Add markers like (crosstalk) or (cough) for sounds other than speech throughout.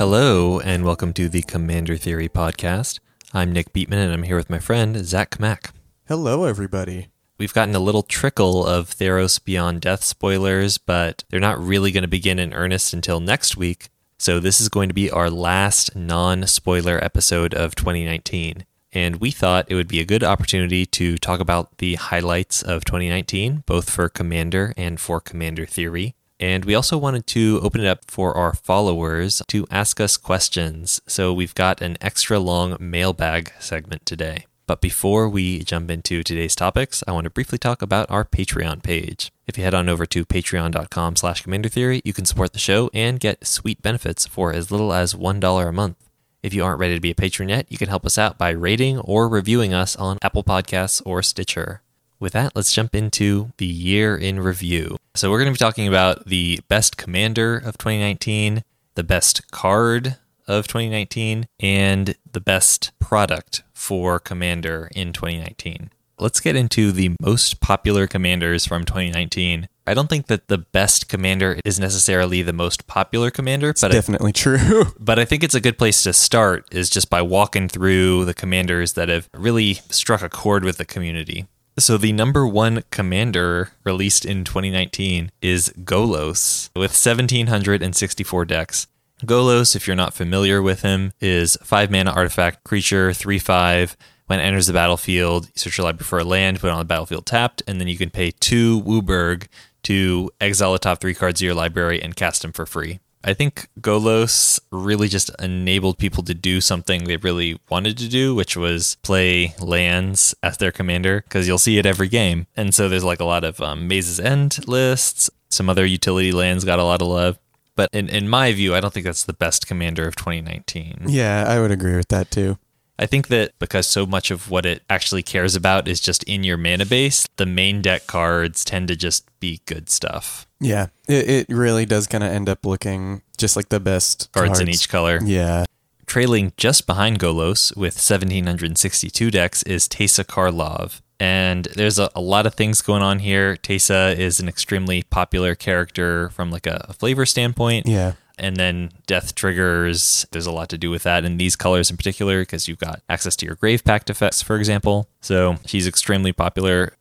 Hello, and welcome to the Commander Theory podcast. I'm Nick Beatman, and I'm here with my friend Zach Mack. Hello, everybody. We've gotten a little trickle of Theros Beyond Death spoilers, but they're not really going to begin in earnest until next week. So, this is going to be our last non spoiler episode of 2019. And we thought it would be a good opportunity to talk about the highlights of 2019, both for Commander and for Commander Theory. And we also wanted to open it up for our followers to ask us questions. So we've got an extra long mailbag segment today. But before we jump into today's topics, I want to briefly talk about our Patreon page. If you head on over to patreon.com slash commander theory, you can support the show and get sweet benefits for as little as $1 a month. If you aren't ready to be a patron yet, you can help us out by rating or reviewing us on Apple Podcasts or Stitcher. With that, let's jump into the year in review. So, we're going to be talking about the best commander of 2019, the best card of 2019, and the best product for commander in 2019. Let's get into the most popular commanders from 2019. I don't think that the best commander is necessarily the most popular commander, but I, Definitely true. (laughs) but I think it's a good place to start is just by walking through the commanders that have really struck a chord with the community. So the number one commander released in 2019 is Golos with 1764 decks. Golos, if you're not familiar with him, is five mana artifact creature, three five. When it enters the battlefield, you search your library for a land, put it on the battlefield tapped, and then you can pay two WUBRG to exile the top three cards of your library and cast them for free. I think Golos really just enabled people to do something they really wanted to do, which was play lands as their commander, because you'll see it every game. And so there's like a lot of um, Maze's End lists. Some other utility lands got a lot of love. But in, in my view, I don't think that's the best commander of 2019. yeah, I would agree with that too. I think that because so much of what it actually cares about is just in your mana base, the main deck cards tend to just be good stuff. Yeah, it, it really does kind of end up looking just like the best Cards, in each color. Yeah, Trailing just behind Golos with 1762 decks is Teysa Karlov. And there's a, a lot of things going on here. Teysa is an extremely popular character from like a, a flavor standpoint. yeah, And then death triggers, there's a lot to do with that in these colors in particular because you've got access to your Grave Pact effects, for example. So she's extremely popular.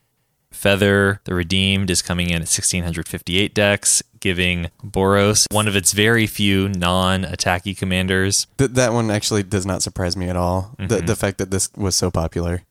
Feather, the Redeemed, is coming in at 1658 decks, giving Boros one of its very few non attacky commanders. Th- that one actually does not surprise me at all. Mm-hmm. The the fact that this was so popular.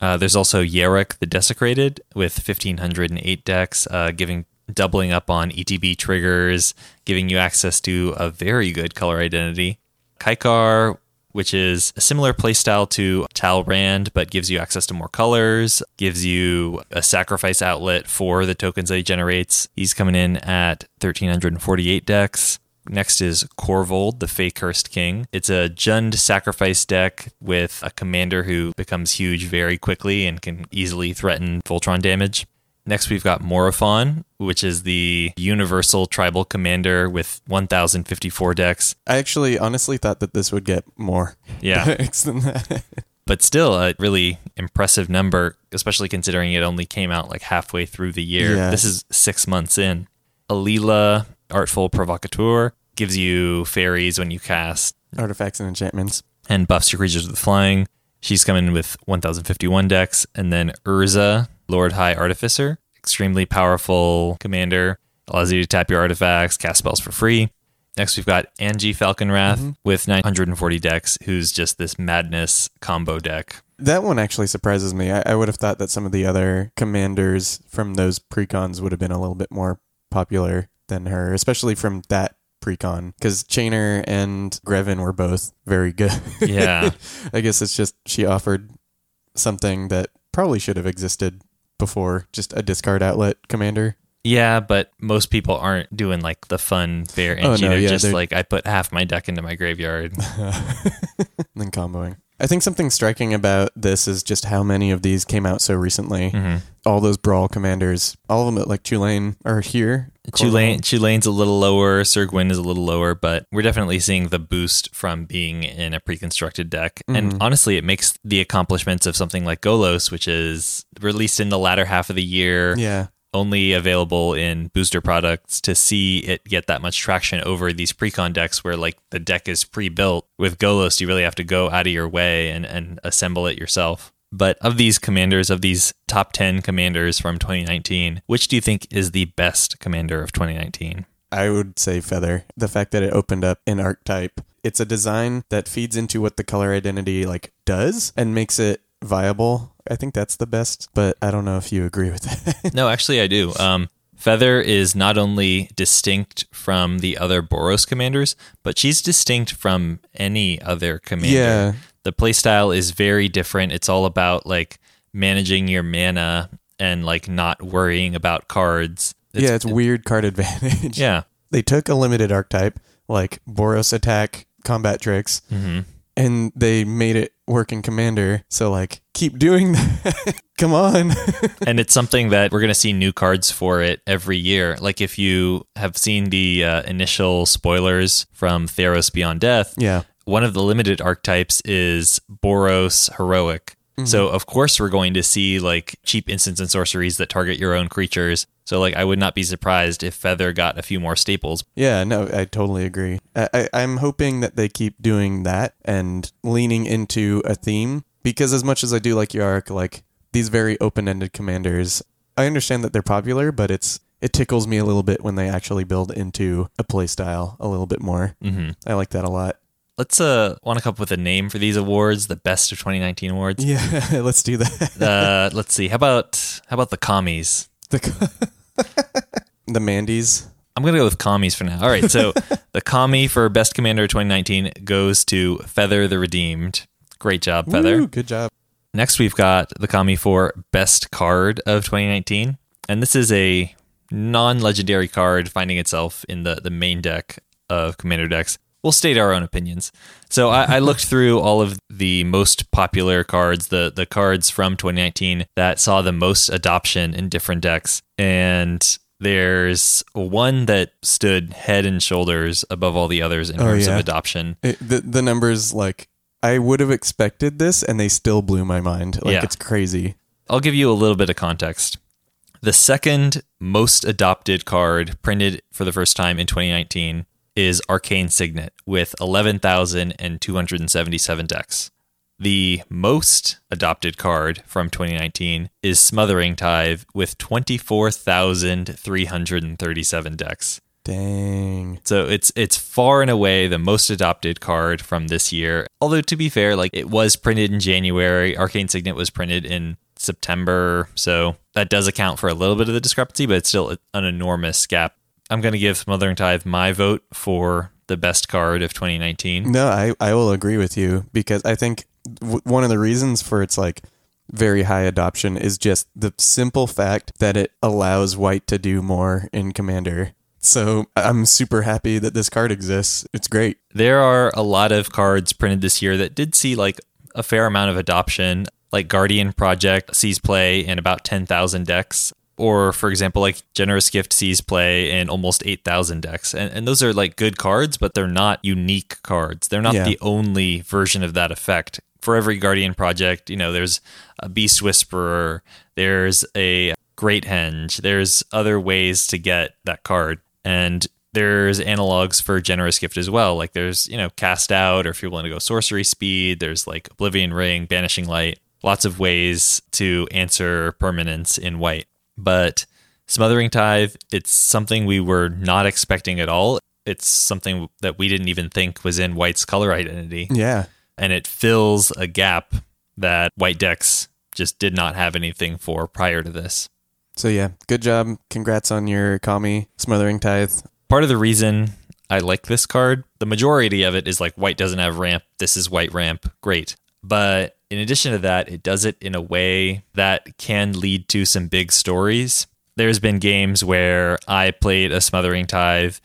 Uh, there's also Yarok the Desecrated with 1508 decks, uh, giving doubling up on ETB triggers, giving you access to a very good color identity. Kykar, which is a similar playstyle to Talrand, but gives you access to more colors, gives you a sacrifice outlet for the tokens that he generates. He's coming in at 1348 decks. Next is Korvold, the Fae Cursed King. It's a Jund sacrifice deck with a commander who becomes huge very quickly and can easily threaten Voltron damage. Next, we've got Morophon, which is the universal tribal commander with 1054 decks. I actually honestly thought that this would get more Yeah. (laughs) decks than that. But still, a really impressive number, especially considering it only came out like halfway through the year. Yeah. This is six months in. Alela, Artful Provocateur, gives you fairies when you cast Artifacts and enchantments. and buffs your creatures with flying. She's coming in with 1051 decks. And then Urza, Lord High Artificer, extremely powerful commander, allows you to tap your artifacts, cast spells for free. Next, we've got Anje Falkenrath mm-hmm. with 940 decks, who's just this madness combo deck. That one actually surprises me. I, I would have thought that some of the other commanders from those precons would have been a little bit more popular than her, especially from that precon. Because Chainer and Greven were both very good. Yeah. (laughs) I guess it's just she offered something that probably should have existed before, just a discard outlet commander. Yeah, but most people aren't doing like the fun bear Oh, no, they're yeah, just they're- like I put half my deck into my graveyard. And (laughs) (laughs) then comboing. I think something striking about this is just how many of these came out so recently. Mm-hmm. All those brawl commanders, all of them at like Chulane are here. Chulane, Chulane's a little lower, Syr Gwyn is a little lower, but we're definitely seeing the boost from being in a pre-constructed deck. And honestly, it makes the accomplishments of something like Golos, which is released in the latter half of the year, Yeah. Only available in booster products to see it get that much traction over these precon decks where like the deck is pre-built. With Golos, you really have to go out of your way and, and assemble it yourself. But of these commanders, of these top 10 commanders from 2019, which do you think is the best commander of 2019? I would say Feather. The fact that it opened up an archetype. It's a design that feeds into what the color identity like does and makes it viable. I think that's the best, but I don't know if you agree with that. (laughs) no, actually, I do. Um, Feather is not only distinct from the other Boros commanders, but she's distinct from any other commander. Yeah. The playstyle is very different. It's all about like managing your mana and like not worrying about cards. yeah, it's weird card advantage. Yeah. (laughs) They took a limited archetype like Boros attack, combat tricks, hmm and they made it work in Commander. So like keep doing (laughs) that. Come on. (laughs) and it's something that we're going to see new cards for it every year. Like if you have seen the uh, initial spoilers from Theros Beyond Death, yeah. one of the limited archetypes is Boros Heroic. So of course we're going to see like cheap instants and sorceries that target your own creatures. So like I would not be surprised if Feather got a few more staples. Yeah, no, I totally agree. I, I, I'm hoping that they keep doing that and leaning into a theme because as much as I do like Yark, like these very open-ended commanders, I understand that they're popular, but it's it tickles me a little bit when they actually build into a playstyle a little bit more. hmm I like that a lot. Let's uh want to come up with a name for these awards, the best of 2019 awards. Yeah, (laughs) let's do that. Uh, let's see. How about how about the commies? the, (laughs) the Mandy's. I'm gonna go with commies for now. All right, so (laughs) the commie for best commander 2019 goes to Feather the Redeemed. Great job, Feather. Woo, good job. Next, we've got the commie for best card of 2019, and this is a non-legendary card finding itself in the the main deck of commander decks. We'll state our own opinions. So I, I looked (laughs) through all of the most popular cards, the the cards from 2019 that saw the most adoption in different decks, and there's one that stood head and shoulders above all the others in Oh, terms yeah. of adoption. It, the the numbers like I would have expected this, and they still blew my mind. Like Yeah. it's crazy. I'll give you a little bit of context. The second most adopted card printed for the first time in 2019 is Arcane Signet with 11,277 decks. The most adopted card from 2019 is Smothering Tithe with 24,337 decks. Dang. So it's it's far and away the most adopted card from this year. Although to be fair, like it was printed in January, Arcane Signet was printed in September, so that does account for a little bit of the discrepancy, but it's still an enormous gap. I'm going to give Smothering Tithe my vote for the best card of 2019. No, I, I will agree with you because I think w- one of the reasons for its like very high adoption is just the simple fact that it allows white to do more in Commander. So I'm super happy that this card exists. It's great. There are a lot of cards printed this year that did see like a fair amount of adoption. Like Guardian Project sees play in about 10,000 decks. Or, for example, like Generous Gift sees play in almost 8,000 decks. And, and those are like good cards, but they're not unique cards. They're not Yeah. the only version of that effect. For every Guardian Project, you know, there's a Beast Whisperer, there's a Great Henge, there's other ways to get that card. And there's analogs for generous gift as well. Like there's, you know, cast out, or if you're willing to go sorcery speed, there's like Oblivion Ring, Banishing Light, lots of ways to answer permanents in white. But Smothering Tithe, it's something we were not expecting at all. It's something that we didn't even think was in white's color identity. Yeah. And it fills a gap that white decks just did not have anything for prior to this. So yeah, good job. Congrats on your Kami Smothering Tithe. part of the reason I like this card, the majority of it is like white doesn't have ramp. This is white ramp. Great. But in addition to that, it does it in a way that can lead to some big stories. There's been games where I played a Smothering Tithe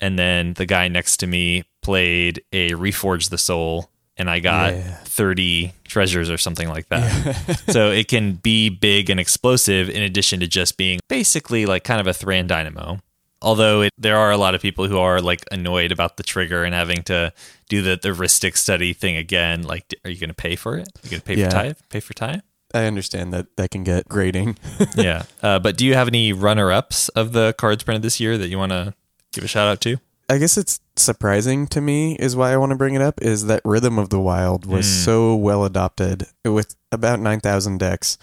and then the guy next to me played a Reforge the Soul and I got Yeah. 30 treasures or something like that. (laughs) so it can be big and explosive in addition to just being basically like kind of a Thran dynamo. Although it, there are a lot of people who are like annoyed about the trigger and having to do the the Rhystic Study thing again. Like, are you going to pay for it? Are you going to pay Yeah. for tithe? Pay for tithe? I understand that that can get grating. (laughs) yeah. Uh, but do you have any runner ups of the cards printed this year that you want to give a shout out to? I guess it's surprising to me is why I want to bring it up is that Rhythm of the Wild was Mm. so well adopted with about 9,000 decks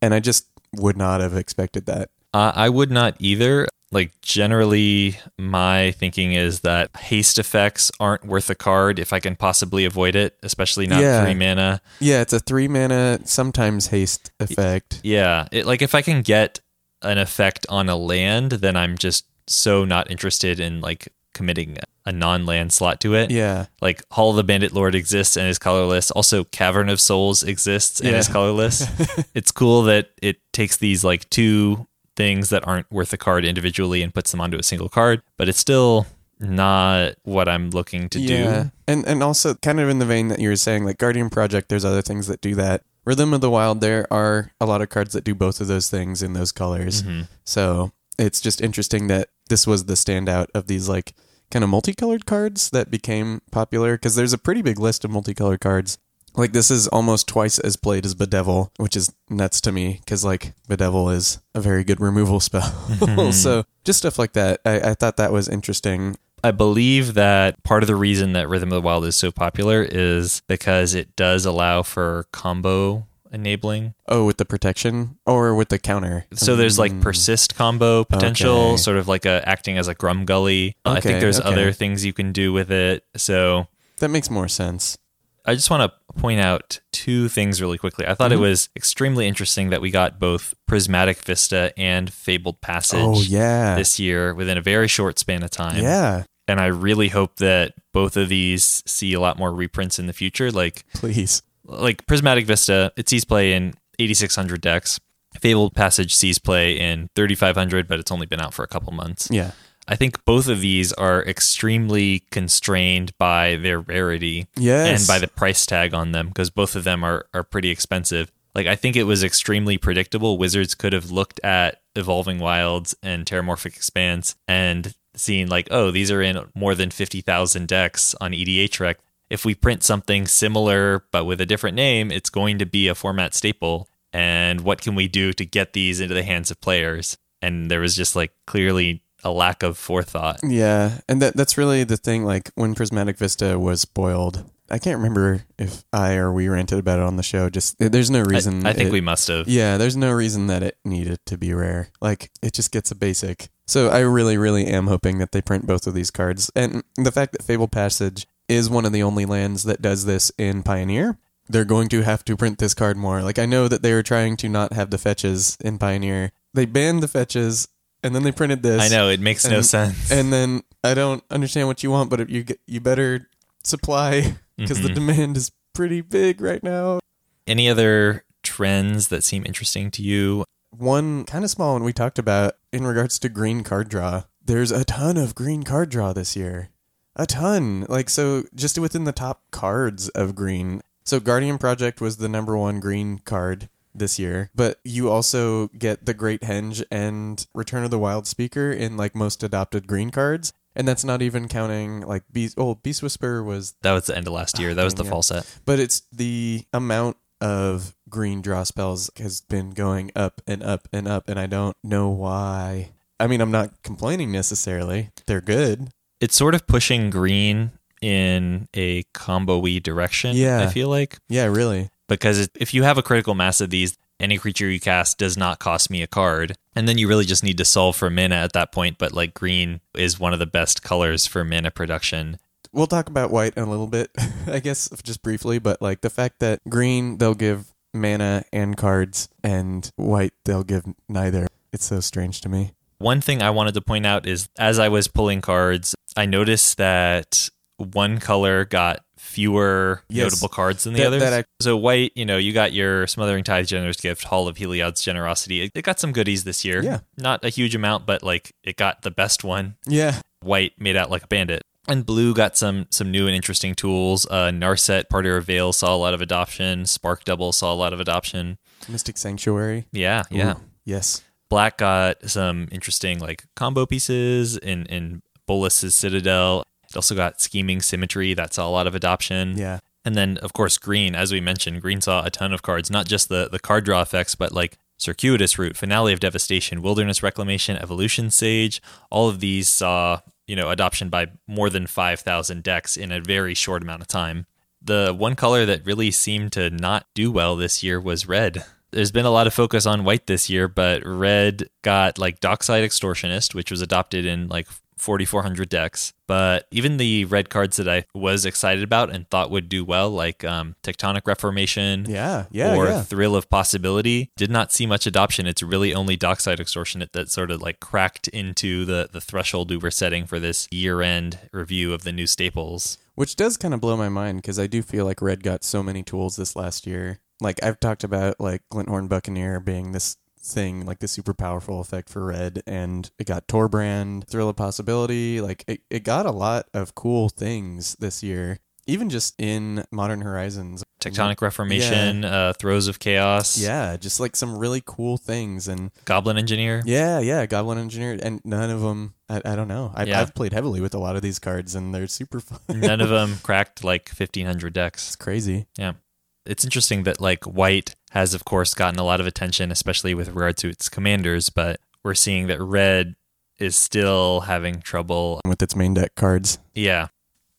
and I just would not have expected that. Uh, I would not either. Like, generally, my thinking is that haste effects aren't worth a card if I can possibly avoid it, especially not Yeah. three mana. Yeah, it's a 3 mana sometimes haste effect. Yeah. It, like, if I can get an effect on a land, then I'm just so not interested in, like, committing a non land slot to it. Yeah. Like, Hall of the Bandit Lord exists and is colorless. Also, Cavern of Souls exists and Yeah. is colorless. (laughs) it's cool that it takes these, like, two things that aren't worth a card individually and puts them onto a single card, but it's still not what I'm looking to yeah. do. And and also kind of in the vein that you were saying like Guardian Project there's other things that do that. Rhythm of the Wild there are a lot of cards that do both of those things in those colors. Mhm. So it's just interesting that this was the standout of these like kind of multicolored cards that became popular because there's a pretty big list of multicolored cards. Like this is almost twice as played as Bedevil, which is nuts to me because like Bedevil is a very good removal (laughs) spell. so just stuff like that. I, I thought that was interesting. I believe that part of the reason that Rhythm of the Wild is so popular is because it does allow for combo enabling. Oh, with the protection or with the counter. So there's like Mm. persist combo potential, Okay. sort of like a acting as a Grumgully. I think there's okay. other things you can do with it. So that makes more sense. I just want to point out two things really quickly. I thought Mhm. it was extremely interesting that we got both Prismatic Vista and Fabled Passage Oh yeah, this year within a very short span of time. yeah. And I really hope that both of these see a lot more reprints in the future. Like Please. like Prismatic Vista, it sees play in 8600 decks. Fabled Passage sees play in 3500, but it's only been out for a couple months. Yeah. I think both of these are extremely constrained by their rarity Yes. and by the price tag on them because both of them are, are pretty expensive. Like I think it was extremely predictable. Wizards could have looked at Evolving Wilds and Terramorphic Expanse and seen like, oh, these are in more than fifty thousand decks on EDHREC. If we print something similar but with a different name, it's going to be a format staple. And what can we do to get these into the hands of players? And there was just like clearly a lack of forethought. Yeah, and that that's really the thing. Like when Prismatic Vista was spoiled, I can't remember if I or we ranted about it on the show. Just there's no I, reason. I think it- we must have. Yeah, there's no reason that it needed to be rare. Like it just gets a basic. So I really, really am hoping that they print both of these cards. And the fact that Fable Passage is one of the only lands that does this in Pioneer, they're going to have to print this card more. Like I know that they were trying to not have the fetches in Pioneer. They banned the fetches and then they printed this. I know it makes no sense. And then I don't understand what you want, but you get, you better supply because the Mhm. demand is pretty big right now. Any other trends that seem interesting to you? One kind of small one we talked about in regards to green card draw. There's a ton of green card draw this year. A ton. Like, so just within the top cards of green. So, Guardian Project was the number one green card this year, but you also get the Great Henge and Return of the Wild Speaker in like most adopted green cards. And that's not even counting like Beast. Oh, Beast Whisperer was That was the end of last year. That was the Yeah. fall set. but it's the amount of green draw spells has been going up and up and up, and I don't know why. I mean, I'm not complaining necessarily. They're good. It's sort of pushing green in a combo-y direction, Yeah. I feel like. Yeah, really. Because if you have a critical mass of these, any creature you cast does not cost me a card. And then you really just need to solve for mana at that point. But like green is one of the best colors for mana production. We'll talk about white in a little bit, (laughs) I guess, just briefly. But like the fact that green, they'll give mana and cards, and white, they'll give neither. It's so strange to me. One thing I wanted to point out is as I was pulling cards, I noticed that one color got fewer Yes. notable cards than the That- others. that I- so white, you know, you got your Smothering Tithe Generous Gift, Hall of Heliod's Generosity. It, it got some goodies this year. Yeah. Not a huge amount, but like it got the best one. Yeah. White made out like a bandit. And blue got some some new and interesting tools. Uh, Narset, Parter of Veil saw a lot of adoption. Spark Double saw a lot of adoption. Mystic Sanctuary. Yeah, yeah. Ooh, yes. Black got some interesting like combo pieces in in Bolas's Citadel. It also got scheming symmetry that saw a lot of adoption. Yeah. And then, of course, green, as we mentioned, green saw a ton of cards, not just the, the card draw effects, but like Circuitous Route, Finale of Devastation, Wilderness Reclamation, Evolution Sage. All of these saw, you know, adoption by more than 5,000 decks in a very short amount of time. The one color that really seemed to not do well this year was red. There's been a lot of focus on white this year, but red got like Dockside Extortionist, which was adopted in like 4,400 decks. But even the red cards that I was excited about and thought would do well, like um, Tectonic Reformation Yeah, yeah, or yeah. Thrill of Possibility, did not see much adoption. It's really only Dockside Extortionist that sort of like cracked into the, the threshold we were setting for this year end review of the new staples. Which does kind of blow my mind because I do feel like Red got so many tools this last year. Like I've talked about like Glint-Horn Buccaneer being this thing, like the super powerful effect for Red, and it got Torbran, Thrill of Possibility. Like it, it got a lot of cool things this year. Even just in Modern Horizons. Tectonic Reformation, uh, Throes of Chaos, Yeah, just like some really cool things and Goblin Engineer. yeah, yeah, Goblin Engineer, and none of them. I, I don't know. I, Yeah. I've played heavily with a lot of these cards, and they're super fun. None of (laughs) them cracked like 1,500 decks. it's crazy. Yeah. It's interesting that like white has of course gotten a lot of attention, especially with regard to its commanders, but we're seeing that red is still having trouble. with its main deck cards. Yeah.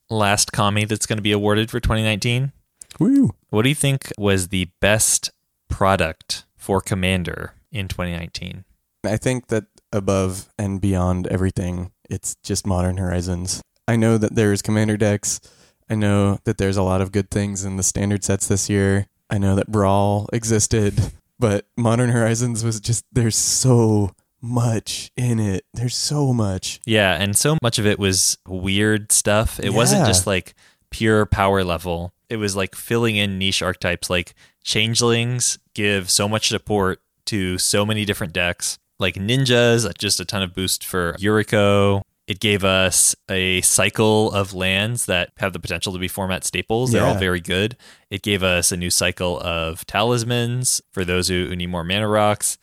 Last commie that's going to be awarded for 2019. Woo! What do you think was the best product for commander in 2019? I think that above and beyond everything, it's just Modern Horizons. I know that there's commander decks. I know that there's a lot of good things in the standard sets this year. I know that Brawl existed, but Modern Horizons was just there's so much in it. There's so much. Yeah, and so much of it was weird stuff. It wasn't just like pure power level. It was like filling in niche archetypes like changelings give so much support to so many different decks. Like ninjas, uh, just a ton of boost for Yuriko. It gave us a cycle of lands that have the potential to be format staples. They're all very good. It gave us a new cycle of talismans for those who, who need more mana rocks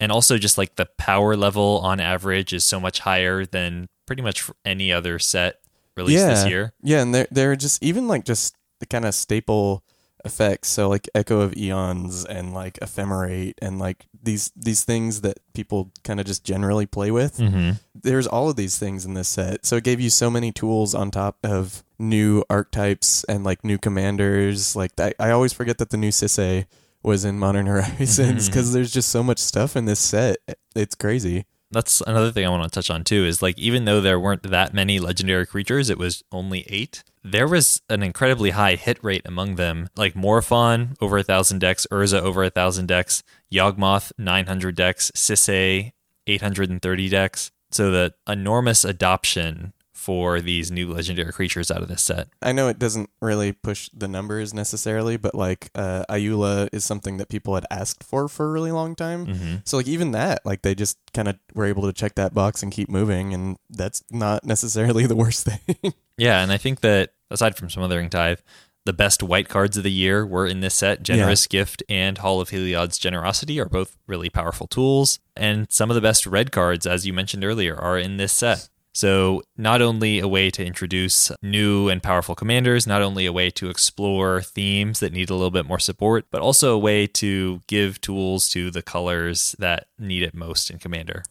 and also just like the power level on average is so much higher than pretty much any other set released this year. Yeah, and they're they're just even like just the kind of staple effects. So like Echo of Eons and like Ephemerate and like these these things that people kind of just generally play with. Mm-hmm. There's all of these things in this set. So it gave you so many tools on top of new archetypes and like new commanders. Like I, I always forget that the new Sisay was in Modern Horizons (laughs) because there's just so much stuff in this set. It's crazy. That's another thing I want to touch on too is like even though there weren't that many legendary creatures, it was only eight. There was an incredibly high hit rate among them. Like Morphon over a thousand decks, Urza over a thousand decks, Yawgmoth nine hundred decks, Sisay eight hundred and thirty decks. So the enormous adoption for these new legendary creatures out of this set. I know it doesn't really push the numbers necessarily, but like uh, Ayula is something that people had asked for for a really long time. Mm-hmm. So like even that, like they just kind of were able to check that box and keep moving, and that's not necessarily (laughs) the worst thing. Yeah, and I think that aside from Smothering Tithe, the best white cards of the year were in this set. Generous Gift and Hall of Heliod's Generosity are both really powerful tools. And some of the best red cards, as you mentioned earlier, are in this set. So, not only a way to introduce new and powerful commanders, not only a way to explore themes that need a little bit more support, but also a way to give tools to the colors that need it most in Commander.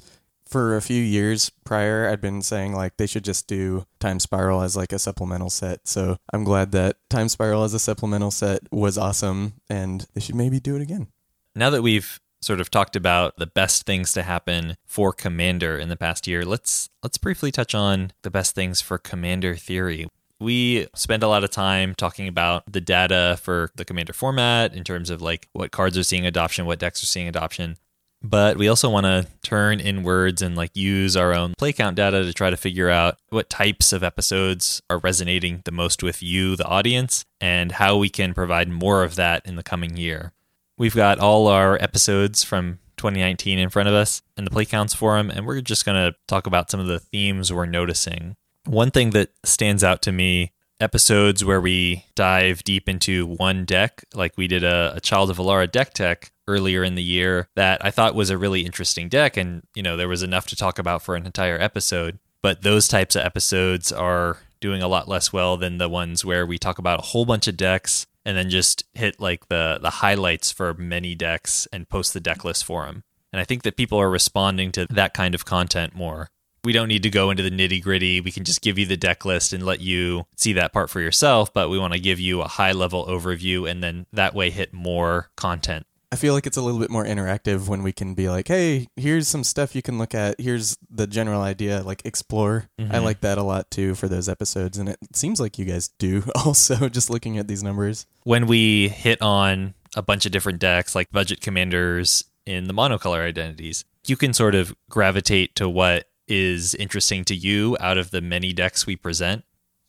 for a few years prior, I'd been saying like they should just do Time Spiral as like a supplemental set. So I'm glad that Time Spiral as a supplemental set was awesome, and they should maybe do it again. Now that we've sort of talked about the best things to happen for Commander in the past year, let's let's briefly touch on the best things for Commander theory. We spend a lot of time talking about the data for the Commander format in terms of like what cards are seeing adoption, what decks are seeing adoption. But we also want to turn inwards and like use our own play count data to try to figure out what types of episodes are resonating the most with you, the audience, and how we can provide more of that in the coming year. We've got all our episodes from 2019 in front of us in the play counts forum, and we're just going to talk about some of the themes we're noticing. One thing that stands out to me episodes where we dive deep into one deck, like we did a, a Child of Alara deck tech earlier in the year, that I thought was a really interesting deck. And, you know, there was enough to talk about for an entire episode. But those types of episodes are doing a lot less well than the ones where we talk about a whole bunch of decks and then just hit like the the highlights for many decks and post the deck list for them. And I think that people are responding to that kind of content more. We don't need to go into the nitty gritty. We can just give you the deck list and let you see that part for yourself. But we want to give you a high level overview and then that way hit more content. I feel like it's a little bit more interactive when we can be like, hey, here's some stuff you can look at. Here's the general idea, like explore. I Mhm. like that a lot too for those episodes. And it seems like you guys do (laughs) also, just looking at these numbers. when we hit on a bunch of different decks like budget commanders in the monocolor identities, you can sort of gravitate to what is interesting to you out of the many decks we present.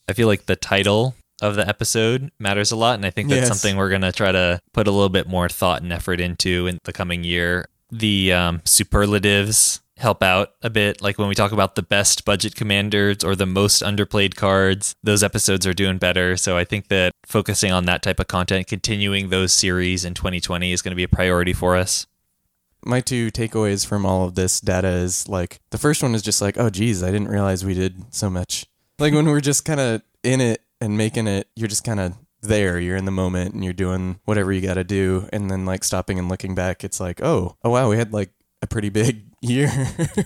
I feel like the title of the episode matters a lot, and I think that's Yes. something we're going to try to put a little bit more thought and effort into in the coming year. The um, superlatives help out a bit. Like when we talk about the best budget commanders or the most underplayed cards, those episodes are doing better. So I think that focusing on that type of content, continuing those series in 2020 is going to be a priority for us. My two takeaways from all of this data is like the first one is just like, oh, geez, I didn't realize we did so much. Like when we're just kind of in it and making it, you're just kind of there. You're in the moment and you're doing whatever you got to do. And then like stopping and looking back, it's like, oh, oh, wow, we had like a pretty big (laughs) year.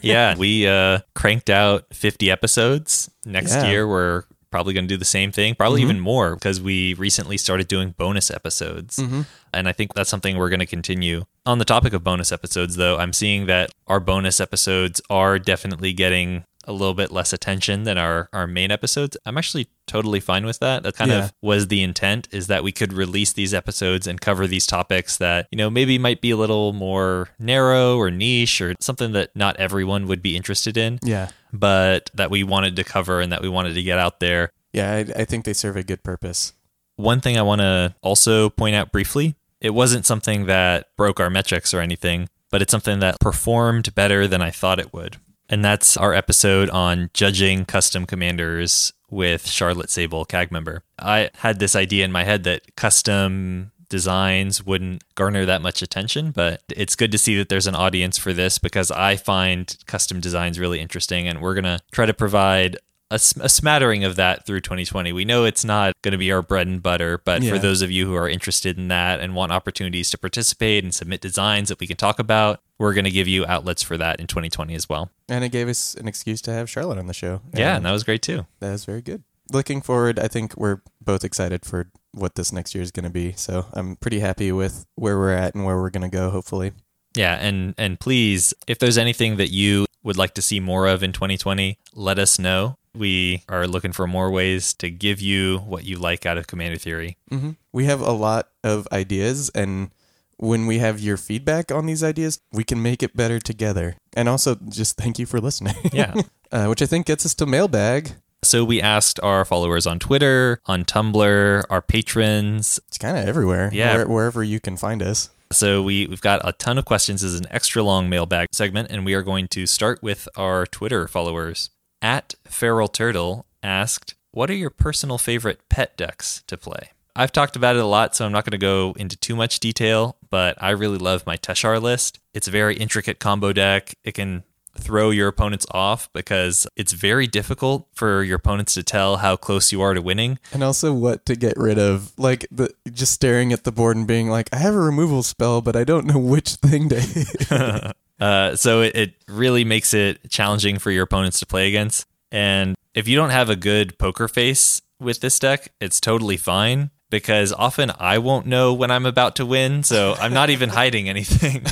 yeah, we uh, cranked out 50 episodes. Next Yeah. year, we're probably going to do the same thing, probably Mhm. even more because we recently started doing bonus episodes. Mhm. And I think that's something we're going to continue. On the topic of bonus episodes, though, I'm seeing that our bonus episodes are definitely getting a little bit less attention than our, our main episodes. I'm actually totally fine with that. That kind Yeah. of was the intent is that we could release these episodes and cover these topics that, you know, maybe might be a little more narrow or niche or something that not everyone would be interested in, yeah. but that we wanted to cover and that we wanted to get out there. Yeah. I, I think they serve a good purpose. One thing I want to also point out briefly it wasn't something that broke our metrics or anything, but it's something that performed better than I thought it would. And that's our episode on judging custom commanders with Charlotte Sable, CAG member. I had this idea in my head that custom designs wouldn't garner that much attention, but it's good to see that there's an audience for this because I find custom designs really interesting and we're going to try to provide a, a smattering of that through 2020. We know it's not going to be our bread and butter, but for those of you who are interested in that and want opportunities to participate and submit designs that we can talk about, we're going to give you outlets for that in 2020 as well. And it gave us an excuse to have Charlotte on the show. Yeah, And that was great too. that was very good. Looking forward, I think we're both excited for what this next year is going to be. So I'm pretty happy with where we're at and where we're going to go, hopefully. Yeah, and and please, if there's anything that you would like to see more of in 2020, let us know. We are looking for more ways to give you what you like out of Commander Theory. hmm We have a lot of ideas, and when we have your feedback on these ideas, we can make it better together. And also, just thank you for listening. (laughs) Yeah. (laughs) uh, which I think gets us to mailbag. so we asked our followers on Twitter, on Tumblr, our patrons. It's kind of everywhere. Yeah. where- wherever you can find us. So we, we've got a ton of questions as an extra long mailbag segment, and we are going to start with our Twitter followers. At Feral Turtle asked, What are your personal favorite pet decks to play? I've talked about it a lot, so I'm not going to go into too much detail, but I really love my Teshar list. It's a very intricate combo deck. It can throw your opponents off because it's very difficult for your opponents to tell how close you are to winning. And also, what to get rid of? Like the just staring at the board and being like, "I have a removal spell, but I don't know which thing to hit." (laughs) (laughs) Uh, so it, it really makes it challenging for your opponents to play against. And if you don't have a good poker face with this deck, it's totally fine because often I won't know when I'm about to win. So I'm not even (laughs) hiding anything.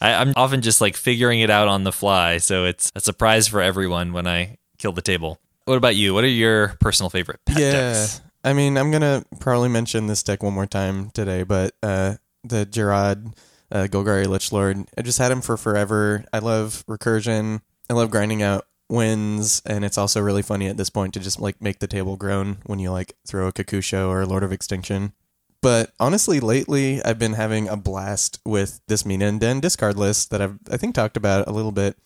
I, I'm often just like figuring it out on the fly. So it's a surprise for everyone when I kill the table. What about you? What are your personal favorite pet yeah. decks? I mean, I'm gonna probably mention this deck one more time today, but uh, the Jarad uh, Golgari Lich Lord, I just had him for forever. I love recursion. I love grinding out wins, and it's also really funny at this point to just like make the table groan when you like throw a Kokusho or a Lord of Extinction. But honestly, lately I've been having a blast with this Mina and Denn discard list that I've I think talked about a little bit.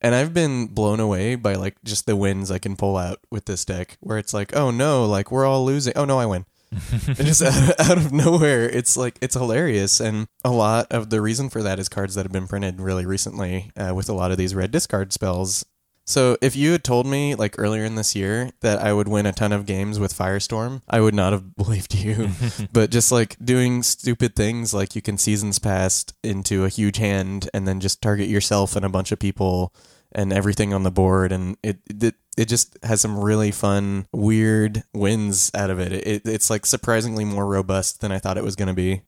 And I've been blown away by like just the wins I can pull out with this deck, where it's like, oh no, like we're all losing. Oh no, I win. (laughs) and just out, out of nowhere, it's like it's hilarious, and a lot of the reason for that is cards that have been printed really recently uh, with a lot of these red discard spells. So if you had told me like earlier in this year that I would win a ton of games with Firestorm, I would not have (laughs) believed you. (laughs) but just like doing stupid things like you can seasons past into a huge hand and then just target yourself and a bunch of people and everything on the board and it it, it just has some really fun weird wins out of it. it. It's like surprisingly more robust than I thought it was going to be.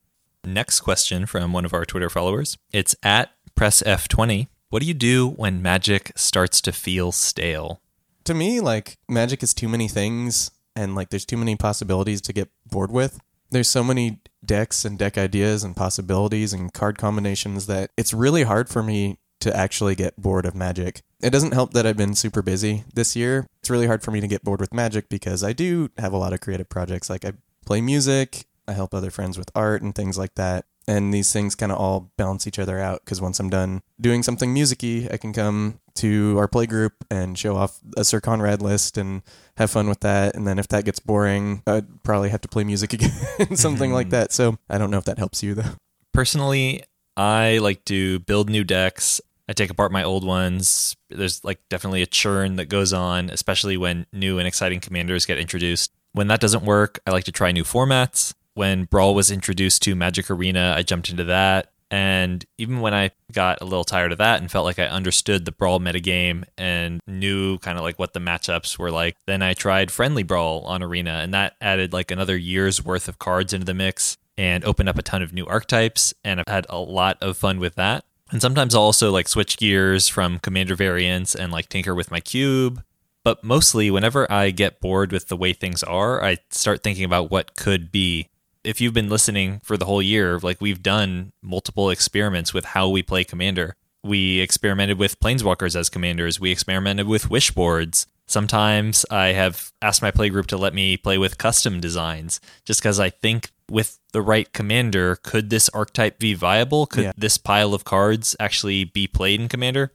Next question from one of our Twitter followers. It's at pressf20 what do you do when magic starts to feel stale? To me, like magic is too many things and like there's too many possibilities to get bored with. There's so many decks and deck ideas and possibilities and card combinations that it's really hard for me to actually get bored of magic. It doesn't help that I've been super busy this year. It's really hard for me to get bored with magic because I do have a lot of creative projects. Like I play music, I help other friends with art and things like that and these things kind of all balance each other out because once I'm done doing something musicy, I can come to our play group and show off a Syr Konrad list and have fun with that. And then if that gets boring, I'd probably have to play music (laughs) again, something like mm-hmm. that. So I don't know if that helps you though. Personally, I like to build new decks. I take apart my old ones. There's like definitely a churn that goes on, especially when new and exciting commanders get introduced. When that doesn't work, I like to try new formats when Brawl was introduced to Magic Arena, I jumped into that. And even when I got a little tired of that and felt like I understood the Brawl metagame and knew kind of like what the matchups were like, then I tried Friendly Brawl on Arena, and that added like another year's worth of cards into the mix and opened up a ton of new archetypes. And I've had a lot of fun with that. And sometimes I'll also like switch gears from commander variants and like tinker with my cube. But mostly, whenever I get bored with the way things are, I start thinking about what could be if you've been listening for the whole year, like we've done multiple experiments with how we play Commander. We experimented with Planeswalkers as commanders. We experimented with wish boards. Sometimes I have asked my playgroup to let me play with custom designs just because I think with the right commander, could this archetype be viable? Could yeah. this pile of cards actually be played in Commander?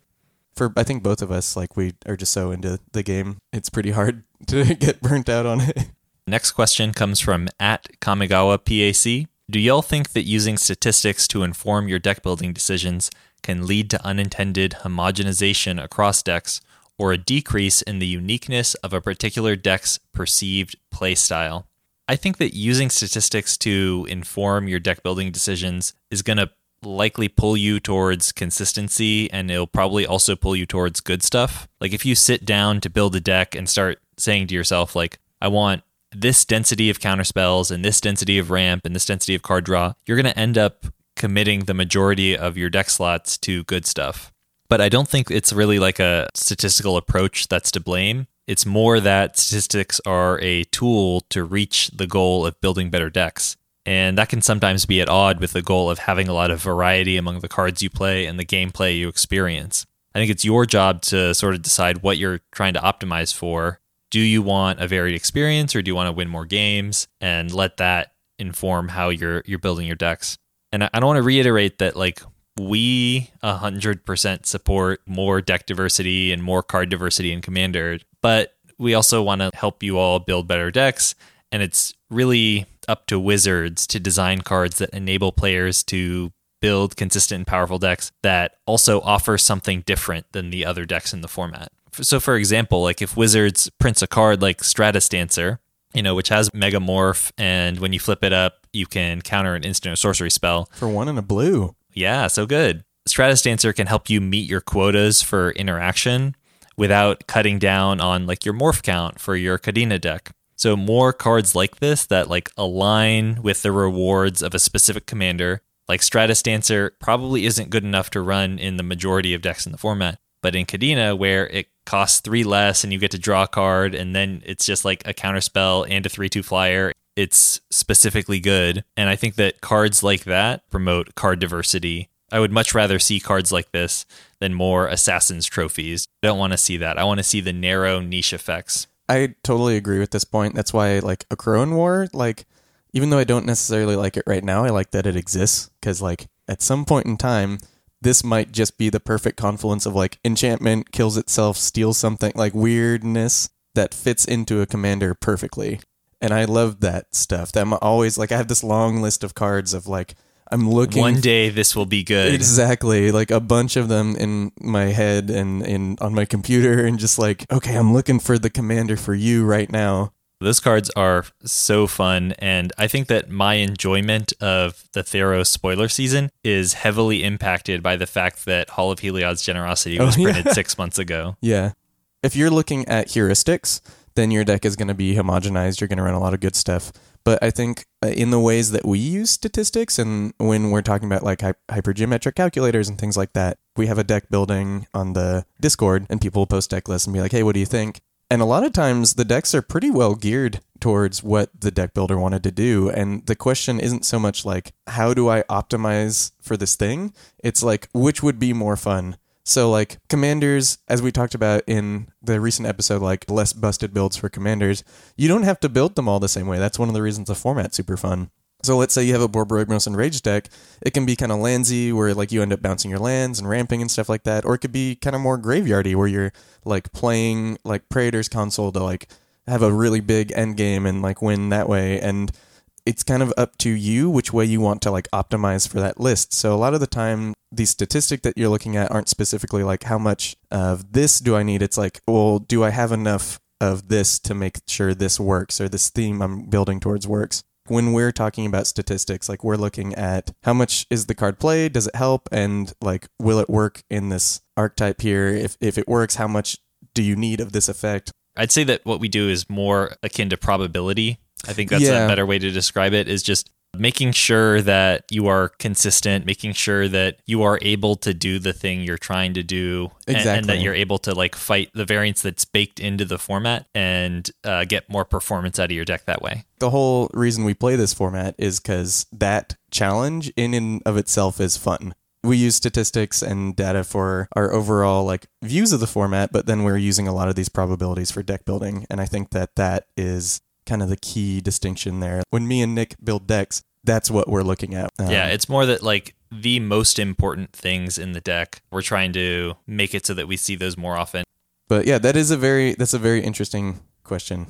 For I think both of us, like we are just so into the game, it's pretty hard (laughs) to get burnt out on it. Next question comes from at Kamigawa PAC. Do y'all think that using statistics to inform your deck building decisions can lead to unintended homogenization across decks or a decrease in the uniqueness of a particular deck's perceived playstyle? I think that using statistics to inform your deck building decisions is going to likely pull you towards consistency and it'll probably also pull you towards good stuff. Like if you sit down to build a deck and start saying to yourself like I want this density of counterspells and this density of ramp and this density of card draw, you're going to end up committing the majority of your deck slots to good stuff. But I don't think it's really like a statistical approach that's to blame. It's more that statistics are a tool to reach the goal of building better decks. And that can sometimes be at odd with the goal of having a lot of variety among the cards you play and the gameplay you experience. I think it's your job to sort of decide what you're trying to optimize for do you want a varied experience or do you want to win more games? And let that inform how you're you're building your decks. And i, I don't want to reiterate that like we 100% support more deck diversity and more card diversity in commander but we also want to help you all build better decks. And it's really up to wizards to design cards that enable players to build consistent and powerful decks that also offer something different than the other decks in the format so for example, like if Wizards prints a card like Stratus Dancer, you know, which has Megamorph, and when you flip it up, you can counter an instant or sorcery spell. For one in a blue. Yeah, so good. Stratus Dancer can help you meet your quotas for interaction without cutting down on like your morph count for your Kadena deck. So more cards like this that like align with the rewards of a specific commander, like Stratus Dancer probably isn't good enough to run in the majority of decks in the format. But in Kadena, where it costs three less and you get to draw a card, and then it's just like a counter spell and a 3 2 flyer, it's specifically good. And I think that cards like that promote card diversity. I would much rather see cards like this than more Assassin's trophies. I don't want to see that. I want to see the narrow niche effects. I totally agree with this point. That's why, like, Akroan War, like, even though I don't necessarily like it right now, I like that it exists because, like, at some point in time, this might just be the perfect confluence of like enchantment kills itself, steals something like weirdness that fits into a commander perfectly. And I love that stuff. That I'm always like I have this long list of cards of like I'm looking One day this will be good. Exactly, like a bunch of them in my head and in on my computer, (laughs) and just like, okay, I'm looking for the commander for you right now. Those cards are so fun, and I think that my enjoyment of the Theros spoiler season is heavily impacted by the fact that Hall of Heliod's Generosity Oh, was yeah. printed (laughs) six months ago. Yeah, if you're looking at heuristics, then your deck is going to be homogenized. You're going to run a lot of good stuff. But I think uh, in the ways that we use statistics, and when we're talking about like hy- hypergeometric calculators and things like that, we have a deck building on the Discord, and people post deck lists and be like, "Hey, what do you think?" And a lot of times the decks are pretty well geared towards what the deck builder wanted to do. And the question isn't so much like, how do I optimize for this thing? It's like, which would be more fun? So, like, commanders, as we talked about in the recent episode, like less busted builds for commanders, you don't have to build them all the same way. That's one of the reasons the format's super fun. So let's say you have a Borborygmos Enraged deck. It can be kind of landsy, where like you end up bouncing your lands and ramping and stuff like that, or it could be kind of more graveyardy, where you're like playing like Praetor's Counsel to like have a really big end game and like win that way. And it's kind of up to you which way you want to like optimize for that list. So a lot of the time, the statistic that you're looking at aren't specifically like how much of this do I need. It's like, well, do I have enough of this to make sure this works or this theme I'm building towards works? When we're talking about statistics, like we're looking at how much is the card played, does it help, and like will it work in this archetype here? If if it works, how much do you need of this effect? I'd say that what we do is more akin to probability. I think that's Yeah. a better way to describe it is just making sure that you are consistent, making sure that you are able to do the thing you're trying to do and- and, that you're able to like fight the variance that's baked into the format and uh, get more performance out of your deck that way. The whole reason we play this format is because that challenge in and of itself is fun. We use statistics and data for our overall like views of the format, but then we're using a lot of these probabilities for deck building, and I think that that is kind of the key distinction there. When me and Nick build decks, that's what we're looking at. Um, yeah, it's more that like the most important things in the deck, we're trying to make it so that we see those more often. but yeah, that is a very that's a very interesting question.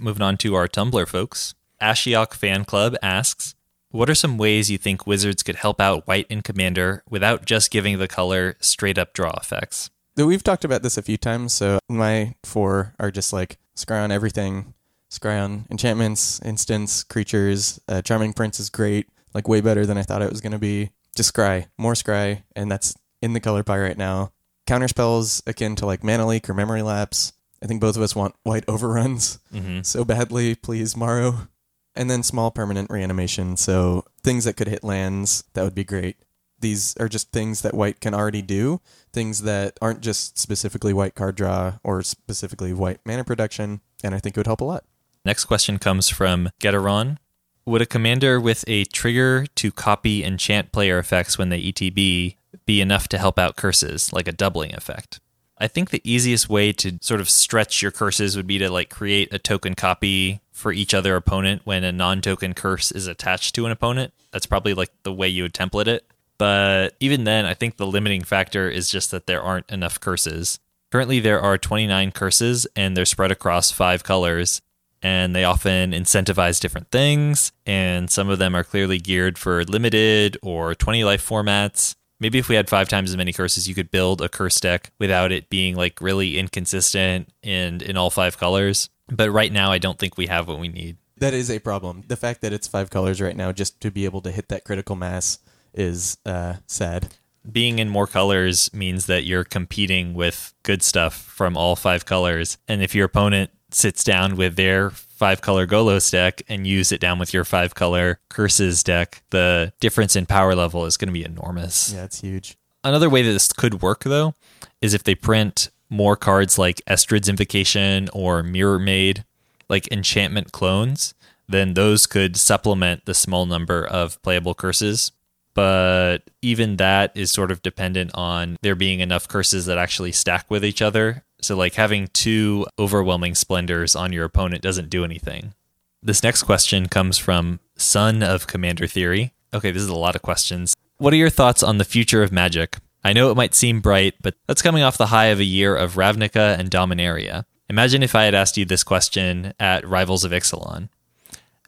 Moving on to our Tumblr folks. Ashiok Fan Club asks, What are some ways you think Wizards could help out White in Commander without just giving the color straight up draw effects? We've talked about this a few times, so my four are just like scry on everything, scry on enchantments, instants, creatures. Uh, Charming Prince is great, like way better than I thought it was going to be. Just scry, more scry, and that's in the color pie right now. Counter spells akin to like Mana Leak or Memory Lapse. I think both of us want white (laughs) overruns Mm-hmm. so badly, please, Maro. And then small permanent reanimation, so things that could hit lands, that would be great. These are just things that white can already do, things that aren't just specifically white card draw or specifically white mana production, and I think it would help a lot. Next question comes from Getaron. Would a commander with a trigger to copy enchant player effects when they ETB be enough to help out curses, like a doubling effect? I think the easiest way to sort of stretch your curses would be to like create a token copy for each other opponent when a non-token curse is attached to an opponent. That's probably like the way you would template it. But even then, I think the limiting factor is just that there aren't enough curses. Currently, there are 29 curses and they're spread across five colors and they often incentivize different things, and some of them are clearly geared for limited or 20 life formats. Maybe if we had five times as many curses, you could build a curse deck without it being like really inconsistent and in all five colors. But right now, I don't think we have what we need. That is a problem. The fact that it's five colors right now, just to be able to hit that critical mass, is uh, sad. Being in more colors means that you're competing with good stuff from all five colors. And if your opponent sits down with their five color Golos deck and you sit down with your five color Curses deck, the difference in power level is going to be enormous. Yeah, it's huge. Another way that this could work, though, is if they print more cards like Estrid's Invocation or Mirrormade, like enchantment clones, then those could supplement the small number of playable curses. But even that is sort of dependent on there being enough curses that actually stack with each other. So, like having two overwhelming splendors on your opponent doesn't do anything. This next question comes from Son of Commander Theory. Okay, this is a lot of questions. What are your thoughts on the future of Magic? I know it might seem bright, but that's coming off the high of a year of Ravnica and Dominaria. Imagine if I had asked you this question at Rivals of Ixalan.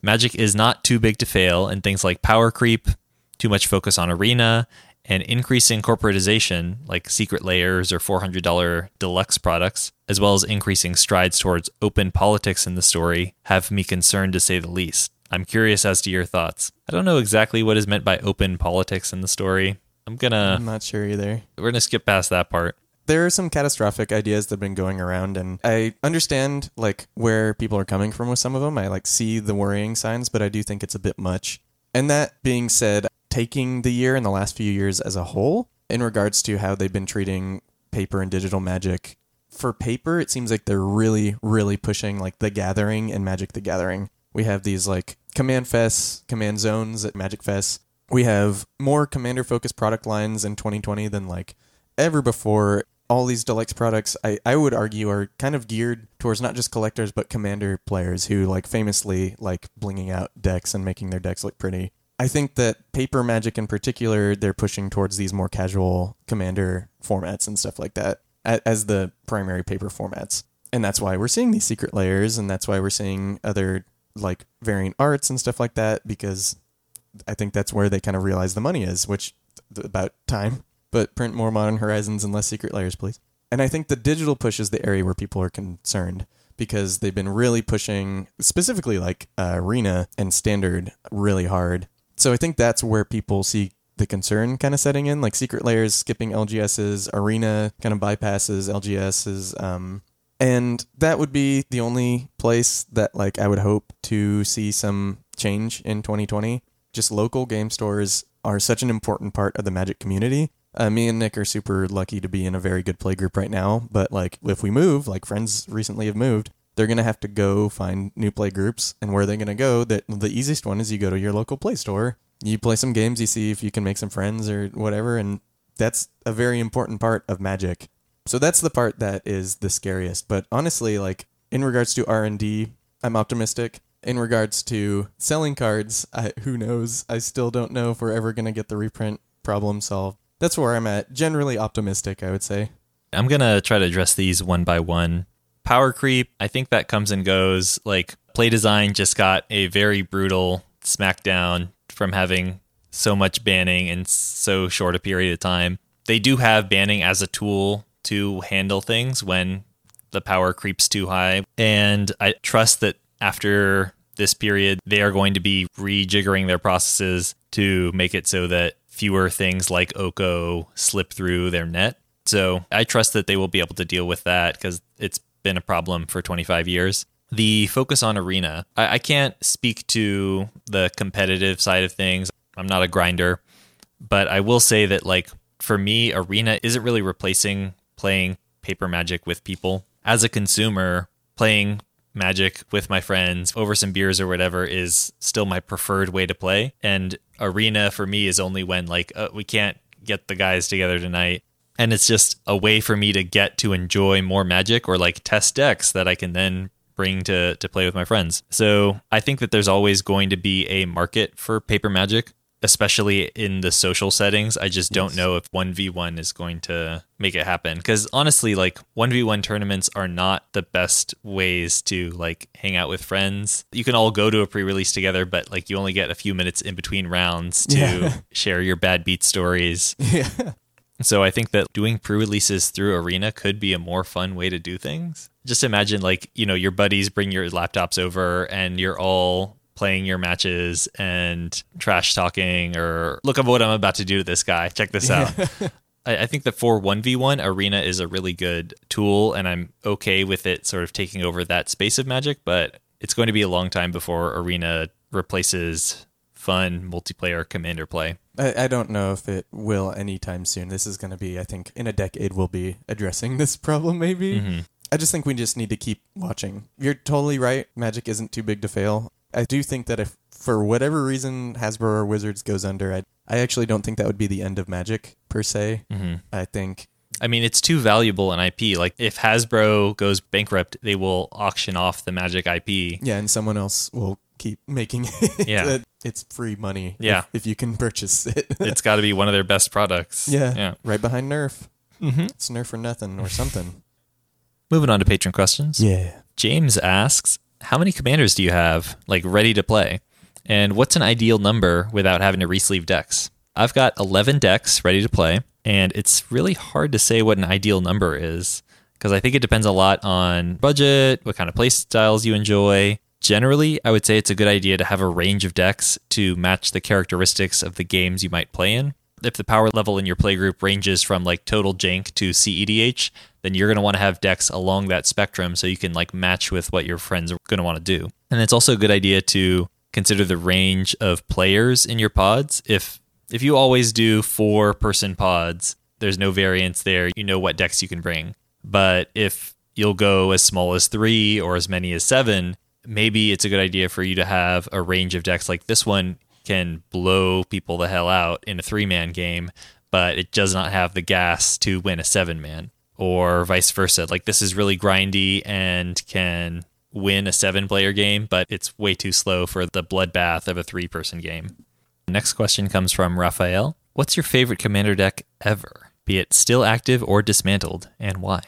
Magic is not too big to fail, and things like power creep, too much focus on arena, and increasing corporatization, like Secret Lairs or $400 deluxe products, as well as increasing strides towards open politics in the story, have me concerned to say the least. I'm curious as to your thoughts. I don't know exactly what is meant by open politics in the story. I'm gonna, I'm not sure either. we're gonna skip past that part. there are some catastrophic ideas that have been going around and i understand like where people are coming from with some of them i like see the worrying signs but i do think it's a bit much and that being said taking the year and the last few years as a whole in regards to how they've been treating paper and digital magic. For paper it seems like they're really really pushing like the gathering and magic the gathering. We have these like command fests command zones at magic fest. We have more commander focused product lines in 2020 than like ever before. All these deluxe products I, I would argue are kind of geared towards not just collectors but commander players who like famously like blinging out decks and making their decks look pretty i think that paper magic in particular they're pushing towards these more casual commander formats and stuff like that as the primary paper formats and that's why we're seeing these Secret Lairs and that's why we're seeing other like variant arts and stuff like that because i think that's where they kind of realize the money is which about time but print more Modern Horizons and less Secret Lairs, please. And I think the digital push is the area where people are concerned because they've been really pushing, specifically like uh, Arena and Standard, really hard. So I think that's where people see the concern kind of setting in, like Secret Lairs skipping LGSs, Arena kind of bypasses LGSs. Um, and that would be the only place that like I would hope to see some change in 2020. Just local game stores are such an important part of the Magic community. Uh, me and Nick are super lucky to be in a very good play group right now. But like, if we move, like friends recently have moved, they're gonna have to go find new play groups. And where they're they gonna go? That the easiest one is you go to your local play store, you play some games, you see if you can make some friends or whatever, and that's a very important part of Magic. So that's the part that is the scariest. But honestly, like in regards to R and D, I'm optimistic. In regards to selling cards, I, who knows? I still don't know if we're ever gonna get the reprint problem solved. That's where I'm at. Generally optimistic, I would say. I'm gonna try to address these one by one. Power creep, I think that comes and goes. Like play design just got a very brutal smackdown from having so much banning in so short a period of time. They do have banning as a tool to handle things when the power creeps too high. And I trust that after this period, they are going to be rejiggering their processes to make it so that fewer things like Oko slip through their net. So I trust that they will be able to deal with that because it's been a problem for 25 years. The focus on arena, I, I can't speak to the competitive side of things. I'm not a grinder, but I will say that, like, for me, arena isn't really replacing playing paper magic with people. As a consumer, playing magic with my friends over some beers or whatever is still my preferred way to play. And arena for me is only when like uh, we can't get the guys together tonight. And it's just a way for me to get to enjoy more magic or like test decks that I can then bring to to play with my friends. So I think that there's always going to be a market for paper magic, especially in the social settings. I just don't know if 1v1 is going to make it happen cuz honestly like 1v1 tournaments are not the best ways to like hang out with friends. You can all go to a pre-release together but like you only get a few minutes in between rounds to Yeah. share your bad beat stories. (laughs) Yeah. So I think that doing pre-releases through Arena could be a more fun way to do things. Just imagine like, you know, your buddies bring your laptops over and you're all playing your matches and trash talking or look at what I'm about to do to this guy. Check this out. (laughs) I, I think that for 1v1, Arena is a really good tool and I'm okay with it sort of taking over that space of magic, but it's going to be a long time before Arena replaces fun multiplayer commander play. I, I don't know if it will anytime soon. This is going to be, I think, in a decade, we'll be addressing (laughs) this problem maybe. Mm-hmm. I just think we just need to keep watching. You're totally right. Magic isn't too big to fail. I do think that if, for whatever reason, Hasbro or Wizards goes under, I, I actually don't think that would be the end of Magic per se. Mm-hmm. I think I mean, it's too valuable an IP. Like, if Hasbro goes bankrupt, they will auction off the Magic IP. Yeah, and someone else will keep making (laughs) it. Yeah. it's free money. Yeah. If, if you can purchase it. (laughs) It's got to be one of their best products. yeah. Yeah. Right behind Nerf. Mm-hmm. It's Nerf or nothing or something. Moving on to patron questions. Yeah. James asks, "How many commanders do you have like ready to play? And what's an ideal number without having to resleeve decks? I've got 11 decks ready to play, and it's really hard to say what an ideal number is because I think it depends a lot on budget, what kind of play styles you enjoy. Generally, I would say it's a good idea to have a range of decks to match the characteristics of the games you might play in. If the power level in your playgroup ranges from like total jank to CEDH, then you're going to want to have decks along that spectrum so you can like match with what your friends are going to want to do. And it's also a good idea to consider the range of players in your pods. If if you always do four person pods, there's no variance there. You know what decks you can bring. But if you'll go as small as three or as many as seven, maybe it's a good idea for you to have a range of decks like this one can blow people the hell out in a three man game, but it does not have the gas to win a seven man, or vice versa. Like this is really grindy and can win a seven player game, but it's way too slow for the bloodbath of a three person game. Next question comes from Raphael. What's your favorite commander deck ever, be it still active or dismantled, and why?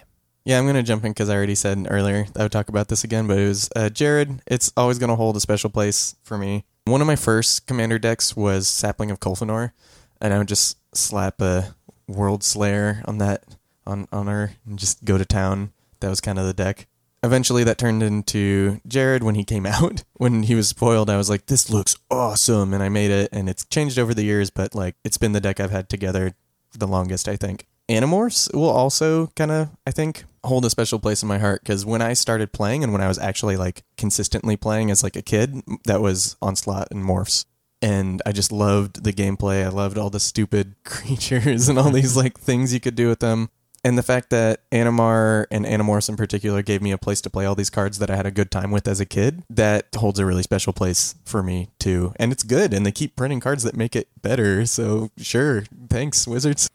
Yeah, I'm going to jump in because I already said earlier I would talk about this again, but it was uh, Jarad. It's always going to hold a special place for me. One of my first commander decks was Sapling of Colfenor, and I would just slap a Worldslayer on that on on her and just go to town. That was kind of the deck. Eventually, that turned into Jarad when he came (laughs) out. When he was spoiled, I was like, "This looks awesome," and I made it. And it's changed over the years, but like it's been the deck I've had together the longest, I think. Animorphs will also kind of, I think, hold a special place in my heart because when I started playing and when I was actually like consistently playing as like a kid, that was Onslaught and Morphs. And I just loved the gameplay. I loved all the stupid (laughs) creatures and all these like things you could do with them. And the fact that Animar and Animorphs in particular gave me a place to play all these cards that I had a good time with as a kid, that holds a really special place for me too. And it's good. And they keep printing cards that make it better. So sure. Thanks, Wizards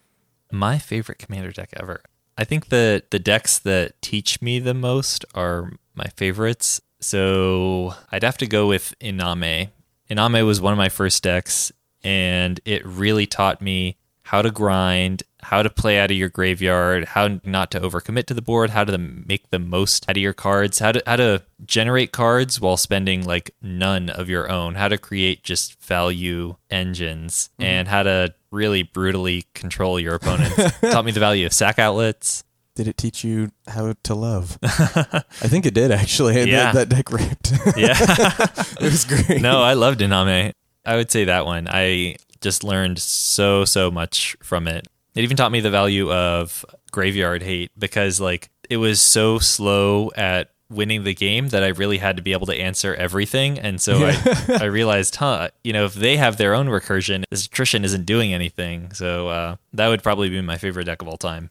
my favorite commander deck ever. I think that the decks that teach me the most are my favorites. So I'd have to go with Iname. Iname was one of my first decks, and it really taught me how to grind, how to play out of your graveyard, how not to overcommit to the board, how to make the most out of your cards, how to how to generate cards while spending like none of your own, how to create just value engines, mm-hmm. and how to really brutally control your opponents. (laughs) Taught me the value of sack outlets. Did it teach you how to love? (laughs) I think it did actually. Yeah. That, that deck ripped. yeah. (laughs) it was great. No, I loved Iname. I would say that one. I just learned so, so much from it. It even taught me the value of graveyard hate because like it was so slow at winning the game that I really had to be able to answer everything. And so yeah. I, (laughs) I realized, huh, you know, if they have their own recursion, this attrition isn't doing anything. So uh, that would probably be my favorite deck of all time.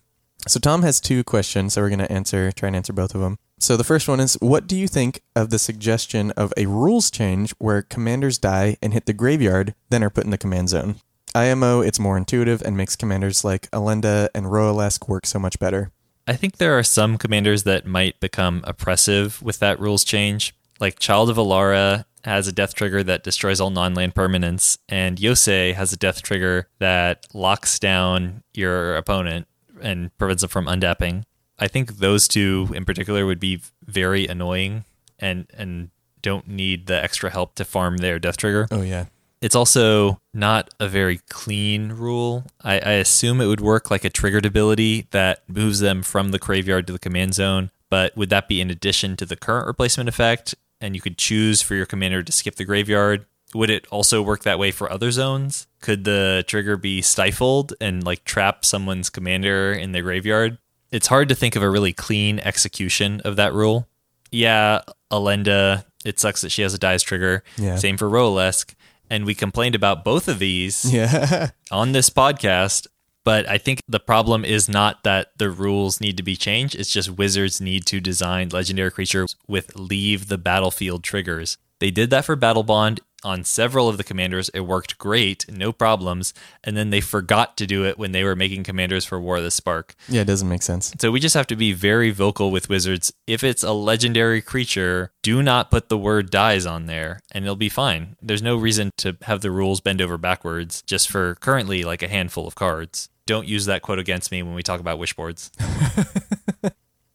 So Tom has two questions, so we're going to answer, try and answer both of them. So the first one is, what do you think of the suggestion of a rules change where commanders die and hit the graveyard, then are put in the command zone? IMO, it's more intuitive and makes commanders like Elenda and Roalesk work so much better. I think there are some commanders that might become oppressive with that rules change. Like Child of Alara has a death trigger that destroys all non land permanents, and Yosei has a death trigger that locks down your opponent and prevents them from undapping. I think those two in particular would be very annoying and and don't need the extra help to farm their death trigger. Oh yeah. It's also not a very clean rule. I, I, assume it would work like a triggered ability that moves them from the graveyard to the command zone. But would that be in addition to the current replacement effect? And you could choose for your commander to skip the graveyard. Would it also work that way for other zones? Could the trigger be stifled and like trap someone's commander in the graveyard? It's hard to think of a really clean execution of that rule. Yeah, Elenda, it sucks that she has a dies trigger. Yeah. Same for Roalesk and we complained about both of these (laughs) yeah. on this podcast. But I think the problem is not that the rules need to be changed. It's just wizards need to design legendary creatures with leave the battlefield triggers. They did that for Battlebond on several of the commanders. It worked great, no problems. And then they forgot to do it when they were making commanders for War of the Spark. Yeah, it doesn't make sense. So we just have to be very vocal with wizards. If it's a legendary creature, do not put the word dies on there and it'll be fine. There's no reason to have the rules bend over backwards just for currently like a handful of cards. Don't use that quote against me when we talk about wishboards. (laughs)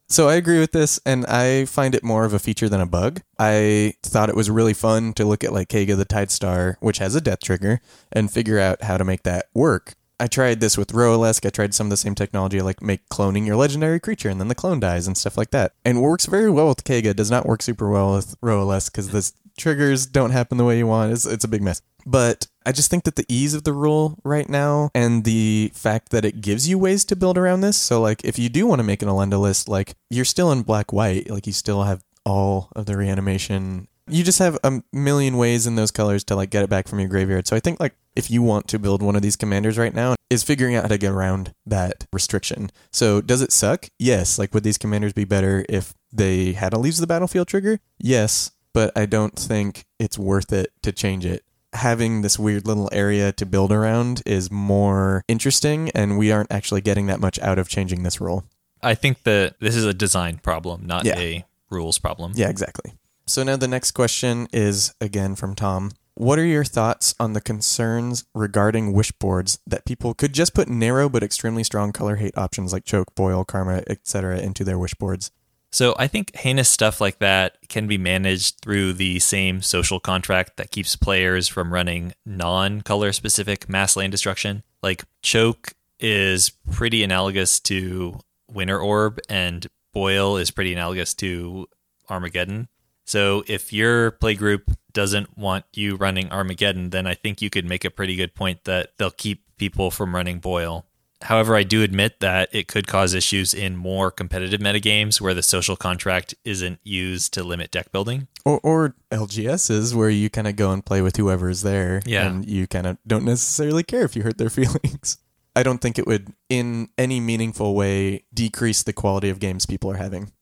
So I agree with this, and I find it more of a feature than a bug. I thought it was really fun to look at like Keiga the Tide Star, which has a death trigger, and figure out how to make that work. I tried this with Roalesk. I tried some of the same technology, like make cloning your legendary creature, and then the clone dies and stuff like that. And works very well with Keiga. Does not work super well with Roalesk because the triggers don't happen the way you want. It's, it's a big mess. But I just think that the ease of the rule right now and the fact that it gives you ways to build around this. So, like, if you do want to make an Elenda list, like, you're still in black white, like, you still have all of the reanimation. You just have a million ways in those colors to, like, get it back from your graveyard. So, I think, like, if you want to build one of these commanders right now, is figuring out how to get around that restriction. So, does it suck? Yes. Like, would these commanders be better if they had a leaves the battlefield trigger? Yes. But I don't think it's worth it to change it having this weird little area to build around is more interesting, and we aren't actually getting that much out of changing this rule. I think that this is a design problem, not yeah. a rules problem. Yeah, exactly. So now the next question is again from Tom. What are your thoughts on the concerns regarding wish boards that people could just put narrow but extremely strong color hate options like choke, boil, karma, etc. into their wish boards? So I think heinous stuff like that can be managed through the same social contract that keeps players from running non color specific mass land destruction. Like choke is pretty analogous to Winter Orb, and boil is pretty analogous to Armageddon. So if your playgroup doesn't want you running Armageddon, then I think you could make a pretty good point that they'll keep people from running boil. However, I do admit that it could cause issues in more competitive metagames where the social contract isn't used to limit deck building. Or, or LGSs where you kind of go and play with whoever is there yeah. and you kind of don't necessarily care if you hurt their (laughs) feelings. I don't think it would, in any meaningful way, decrease the quality of games people are having.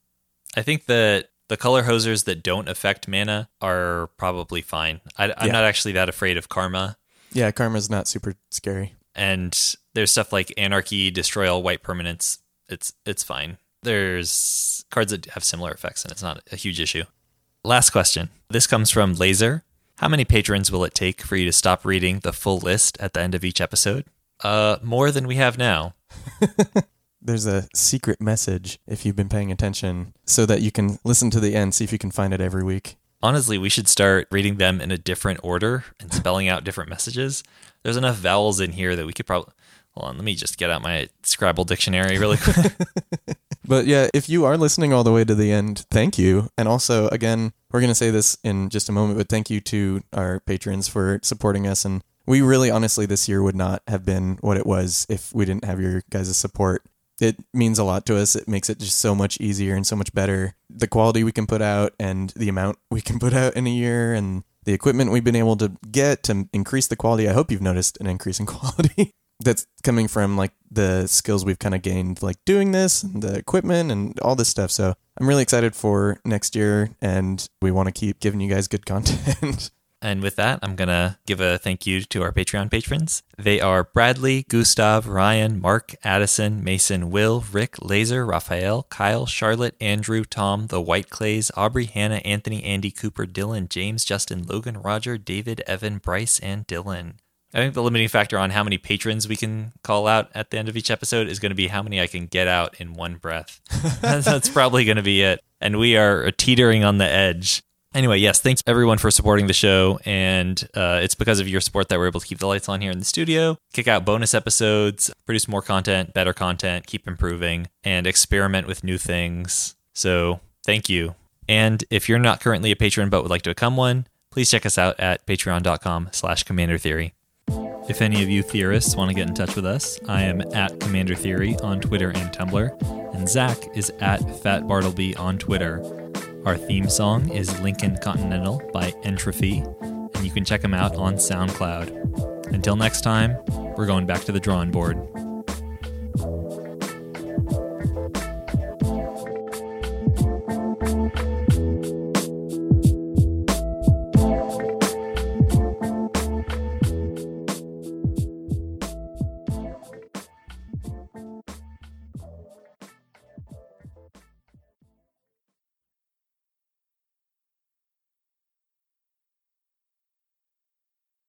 I think that the color hosers that don't affect mana are probably fine. I, am yeah. not actually that afraid of karma. Yeah, karma's not super scary. And there's stuff like Anarchy, Destroy All White Permanents. It's it's fine. There's cards that have similar effects, and it's not a huge issue. Last question. This comes from Laser. How many patrons will it take for you to stop reading the full list at the end of each episode? Uh, more than we have now. (laughs) There's a secret message if you've been paying attention so that you can listen to the end, see if you can find it every week. Honestly, we should start reading them in a different order and spelling out different messages. There's enough vowels in here that we could probably Hold on, let me just get out my Scrabble dictionary really quick. (laughs) (laughs) but yeah, if you are listening all the way to the end, thank you. And also, again, we're going to say this in just a moment, but thank you to our patrons for supporting us. And we really, honestly, this year would not have been what it was if we didn't have your guys' support. It means a lot to us. It makes it just so much easier and so much better. The quality we can put out and the amount we can put out in a year and the equipment we've been able to get to increase the quality. I hope you've noticed an increase in (laughs) quality that's coming from like the skills we've kind of gained like doing this and the equipment and all this stuff. So i'm really excited for next year and we want to keep giving you guys good (laughs) content. And with that i'm gonna give a thank you to our patreon patrons. They are bradley gustav ryan mark addison mason will rick laser raphael kyle charlotte andrew tom the white clays aubrey hannah anthony andy cooper dylan james justin logan roger david evan bryce and dylan I think the limiting factor on how many patrons we can call out at the end of each episode is going to be how many I can get out in one breath. (laughs) (laughs) That's probably going to be it. And we are teetering on the edge. Anyway, yes, thanks everyone for supporting the show. And uh, it's because of your support that we're able to keep the lights on here in the studio, kick out bonus episodes, produce more content, better content, keep improving, and experiment with new things. So thank you. And if you're not currently a patron but would like to become one, please check us out at patreon.com slash commander theory. If any of you theorists want to get in touch with us, I am at Commander Theory on Twitter and Tumblr, and Zach is at Fat Bartleby on Twitter. Our theme song is Lincoln Continental by Entropy, and you can check them out on SoundCloud. Until next time, we're going back to the drawing board.